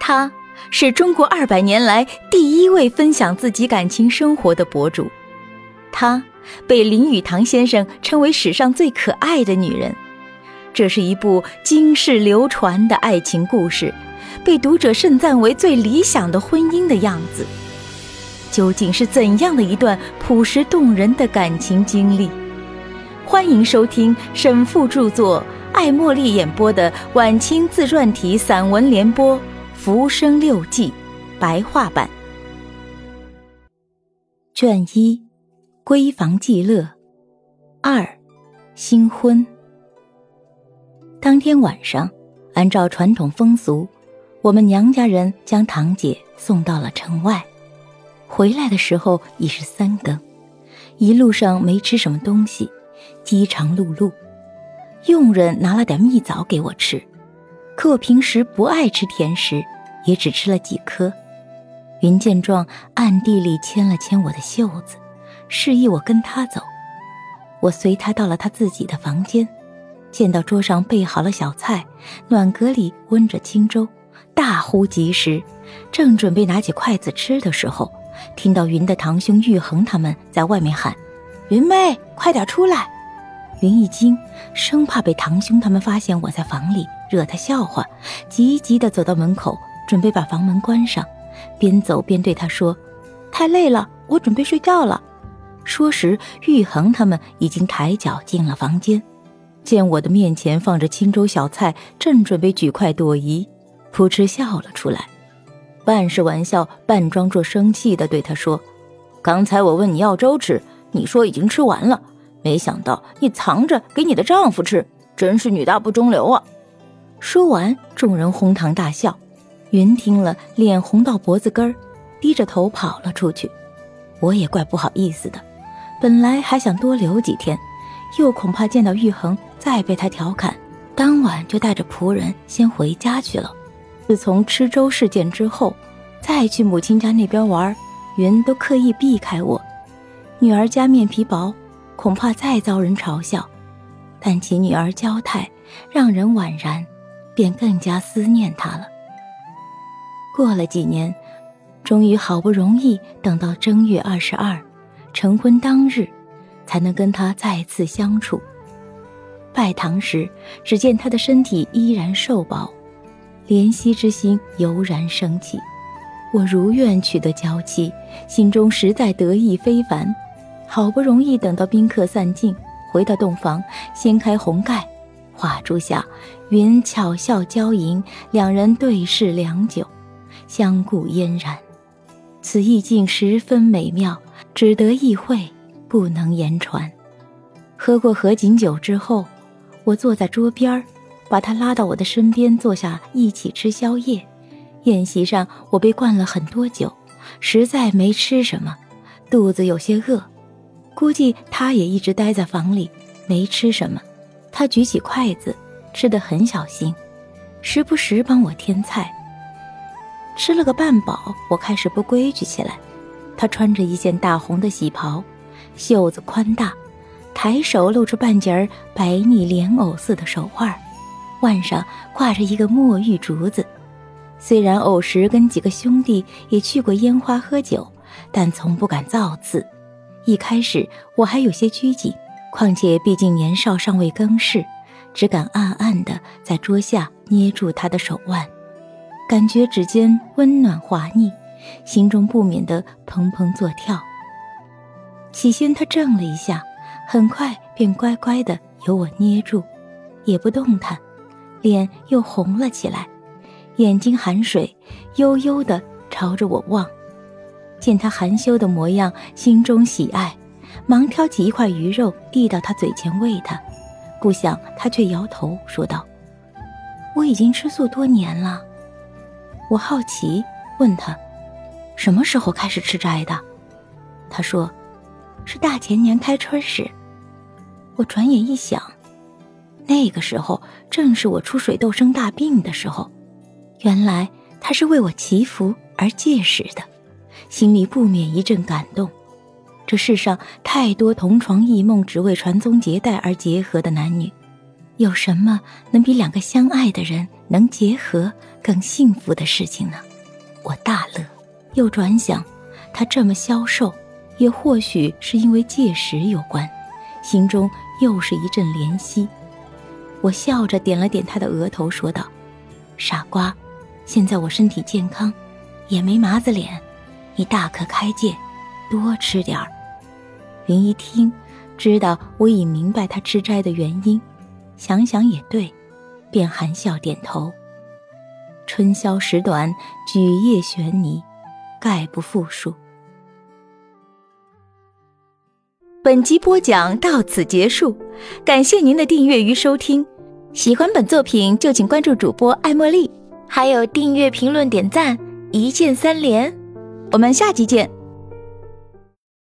她是中国二百年来第一位分享自己感情生活的博主，她被林语堂先生称为史上最可爱的女人。这是一部经世流传的爱情故事，被读者盛赞为最理想的婚姻的样子。究竟是怎样的一段朴实动人的感情经历？欢迎收听沈复著作、艾茉莉演播的晚清自传体散文联播《浮生六记》白话版，卷一《闺房记乐》二新婚。当天晚上，按照传统风俗，我们娘家人将堂姐送到了城外。回来的时候已是三更，一路上没吃什么东西，饥肠辘辘。佣人拿了点蜜枣给我吃，可我平时不爱吃甜食，也只吃了几颗。云见状，暗地里牵了牵我的袖子，示意我跟他走。我随他到了他自己的房间，见到桌上备好了小菜，暖阁里温着清粥，大呼及时，正准备拿起筷子吃的时候。听到云的堂兄玉衡他们在外面喊：“云妹，快点出来！”云一惊，生怕被堂兄他们发现我在房里惹他笑话，急急地走到门口，准备把房门关上，边走边对他说：“太累了，我准备睡觉了。”说时，玉衡他们已经抬脚进了房间，见我的面前放着清粥小菜，正准备举筷躲移，扑哧笑了出来。半是玩笑，半装作生气的对他说：“刚才我问你要粥吃，你说已经吃完了，没想到你藏着给你的丈夫吃，真是女大不中留啊！”说完，众人哄堂大笑。云听了，脸红到脖子根儿，低着头跑了出去。我也怪不好意思的，本来还想多留几天，又恐怕见到玉衡再被他调侃，当晚就带着仆人先回家去了。自从吃粥事件之后，再去母亲家那边玩，云都刻意避开我。女儿家面皮薄，恐怕再遭人嘲笑；但其女儿娇态，让人宛然，便更加思念她了。过了几年，终于好不容易等到正月二十二，成婚当日，才能跟她再次相处。拜堂时，只见她的身体依然瘦薄。怜惜之心油然升起，我如愿取得娇妻，心中实在得意非凡。好不容易等到宾客散尽，回到洞房，掀开红盖，画烛下，云巧笑娇吟，两人对视良久，相顾嫣然，此意境十分美妙，只得意会，不能言传。喝过合卺酒之后，我坐在桌边儿。把他拉到我的身边坐下，一起吃宵夜。宴席上，我被灌了很多酒，实在没吃什么，肚子有些饿。估计他也一直待在房里，没吃什么。他举起筷子，吃得很小心，时不时帮我添菜。吃了个半饱，我开始不规矩起来。他穿着一件大红的喜袍，袖子宽大，抬手露出半截儿白腻莲藕似的手腕。腕上挂着一个墨玉竹子，虽然偶时跟几个兄弟也去过烟花喝酒，但从不敢造次。一开始我还有些拘谨，况且毕竟年少尚未更事，只敢暗暗的在桌下捏住他的手腕，感觉指尖温暖滑腻，心中不免的怦怦作跳。起先他怔了一下，很快便乖乖的由我捏住，也不动弹。脸又红了起来，眼睛含水，悠悠地朝着我望。见他含羞的模样，心中喜爱，忙挑起一块鱼肉递到他嘴前喂他。不想他却摇头说道：“我已经吃素多年了。”我好奇问他：“什么时候开始吃斋的？”他说：“是大前年开春时。”我转眼一想。那个时候正是我出水痘生大病的时候，原来他是为我祈福而戒食的，心里不免一阵感动。这世上太多同床异梦，只为传宗接代而结合的男女，有什么能比两个相爱的人能结合更幸福的事情呢？我大乐，又转想，他这么消瘦，也或许是因为戒食有关，心中又是一阵怜惜。我笑着点了点他的额头，说道：“傻瓜，现在我身体健康，也没麻子脸，你大可开戒，多吃点儿。”云一听，知道我已明白他吃斋的原因，想想也对，便含笑点头。春宵时短，举夜悬泥，概不复述。本集播讲到此结束，感谢您的订阅与收听。喜欢本作品就请关注主播艾茉莉，还有订阅、评论、点赞，一键三连。我们下集见。